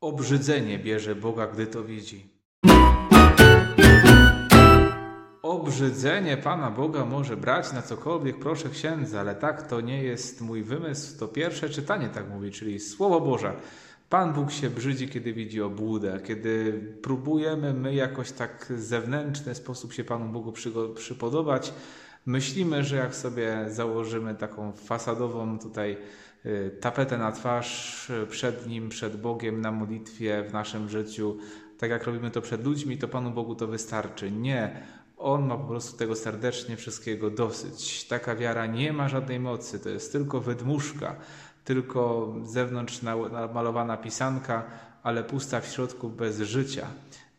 Obrzydzenie bierze Boga, gdy to widzi. Obrzydzenie Pana Boga może brać na cokolwiek, proszę księdza, ale tak to nie jest mój wymysł. To pierwsze czytanie tak mówi, czyli Słowo Boże. Pan Bóg się brzydzi, kiedy widzi obłudę, kiedy próbujemy my jakoś tak zewnętrzny sposób się Panu Bogu przypodobać. Myślimy, że jak sobie założymy taką fasadową tutaj y, tapetę na twarz przed Nim, przed Bogiem na modlitwie w naszym życiu, tak jak robimy to przed ludźmi, to Panu Bogu to wystarczy. Nie. On ma po prostu tego serdecznie wszystkiego dosyć. Taka wiara nie ma żadnej mocy, to jest tylko wydmuszka, tylko zewnątrz namalowana pisanka, ale pusta w środku bez życia.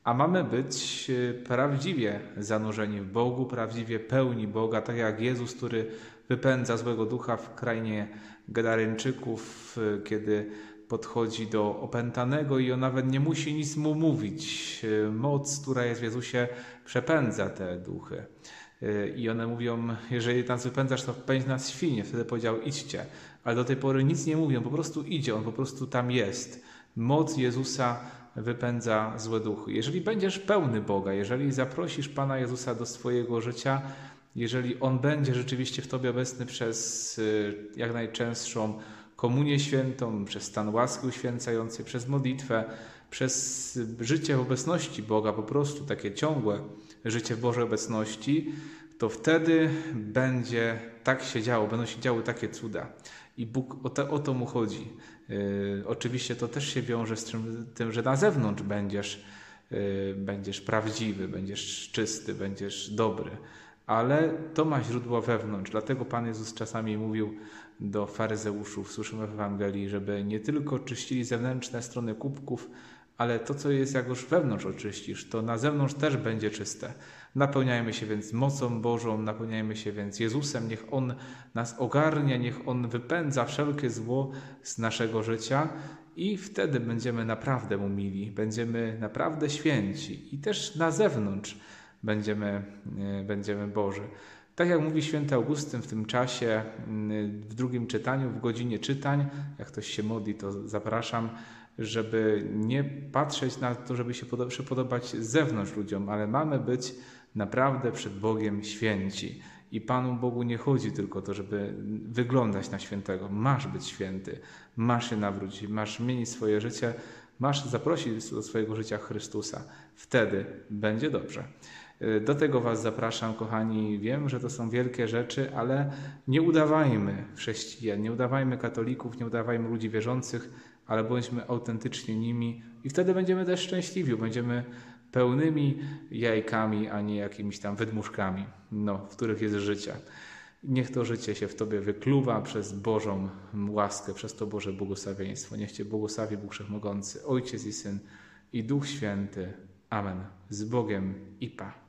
A mamy być e, prawdziwie zanurzeni w Bogu, prawdziwie pełni Boga, tak jak Jezus, który wypędza złego ducha w krainie Gadaryńczyków, e, kiedy podchodzi do opętanego i on nawet nie musi nic mu mówić. E, moc, która jest w Jezusie, przepędza te duchy. I one mówią, jeżeli nas wypędzasz, to pędź nas świnie. Wtedy powiedział, idźcie. Ale do tej pory nic nie mówią, po prostu idzie, on po prostu tam jest. Moc Jezusa wypędza złe duchy. Jeżeli będziesz pełny Boga, jeżeli zaprosisz Pana Jezusa do swojego życia, jeżeli On będzie rzeczywiście w Tobie obecny przez y, jak najczęstszą komunię świętą, przez stan łaski uświęcającej, przez modlitwę, przez życie w obecności Boga, po prostu takie ciągłe życie w Bożej obecności, to wtedy będzie tak się działo, będą się działy takie cuda. I Bóg o to, o to mu chodzi. Yy, oczywiście to też się wiąże z tym, że na zewnątrz będziesz, yy, będziesz prawdziwy, będziesz czysty, będziesz dobry, ale to ma źródło wewnątrz. Dlatego Pan Jezus czasami mówił do faryzeuszów, słyszymy w Ewangelii, żeby nie tylko czyścili zewnętrzne strony kubków, ale to, co jest jak już wewnątrz oczyścisz, to na zewnątrz też będzie czyste. Napełniajmy się więc mocą Bożą, napełniajmy się więc Jezusem, niech On nas ogarnia, niech On wypędza wszelkie zło z naszego życia i wtedy będziemy naprawdę Mu mili, będziemy naprawdę święci i też na zewnątrz będziemy, e, będziemy Boży. Tak jak mówi święty Augustyn w tym czasie, w drugim czytaniu, w godzinie czytań, jak ktoś się modli, to zapraszam, żeby nie patrzeć na to, żeby się przypodobać z zewnątrz ludziom, ale mamy być naprawdę przed Bogiem święci. I Panu Bogu nie chodzi tylko o to, żeby wyglądać na świętego. Masz być święty, masz się nawrócić, masz zmienić swoje życie, masz zaprosić do swojego życia Chrystusa. Wtedy będzie dobrze. Do tego Was zapraszam, kochani. Wiem, że to są wielkie rzeczy, ale nie udawajmy chrześcijan, nie udawajmy katolików, nie udawajmy ludzi wierzących, ale bądźmy autentycznie nimi i wtedy będziemy też szczęśliwi, będziemy pełnymi jajkami, a nie jakimiś tam wydmuszkami, no, w których jest życie. Niech to życie się w Tobie wykluwa przez Bożą łaskę, przez to Boże błogosławieństwo. Niech Cię błogosławi Bóg Wszechmogący, Ojciec i Syn i Duch Święty. Amen. Z Bogiem i Pa.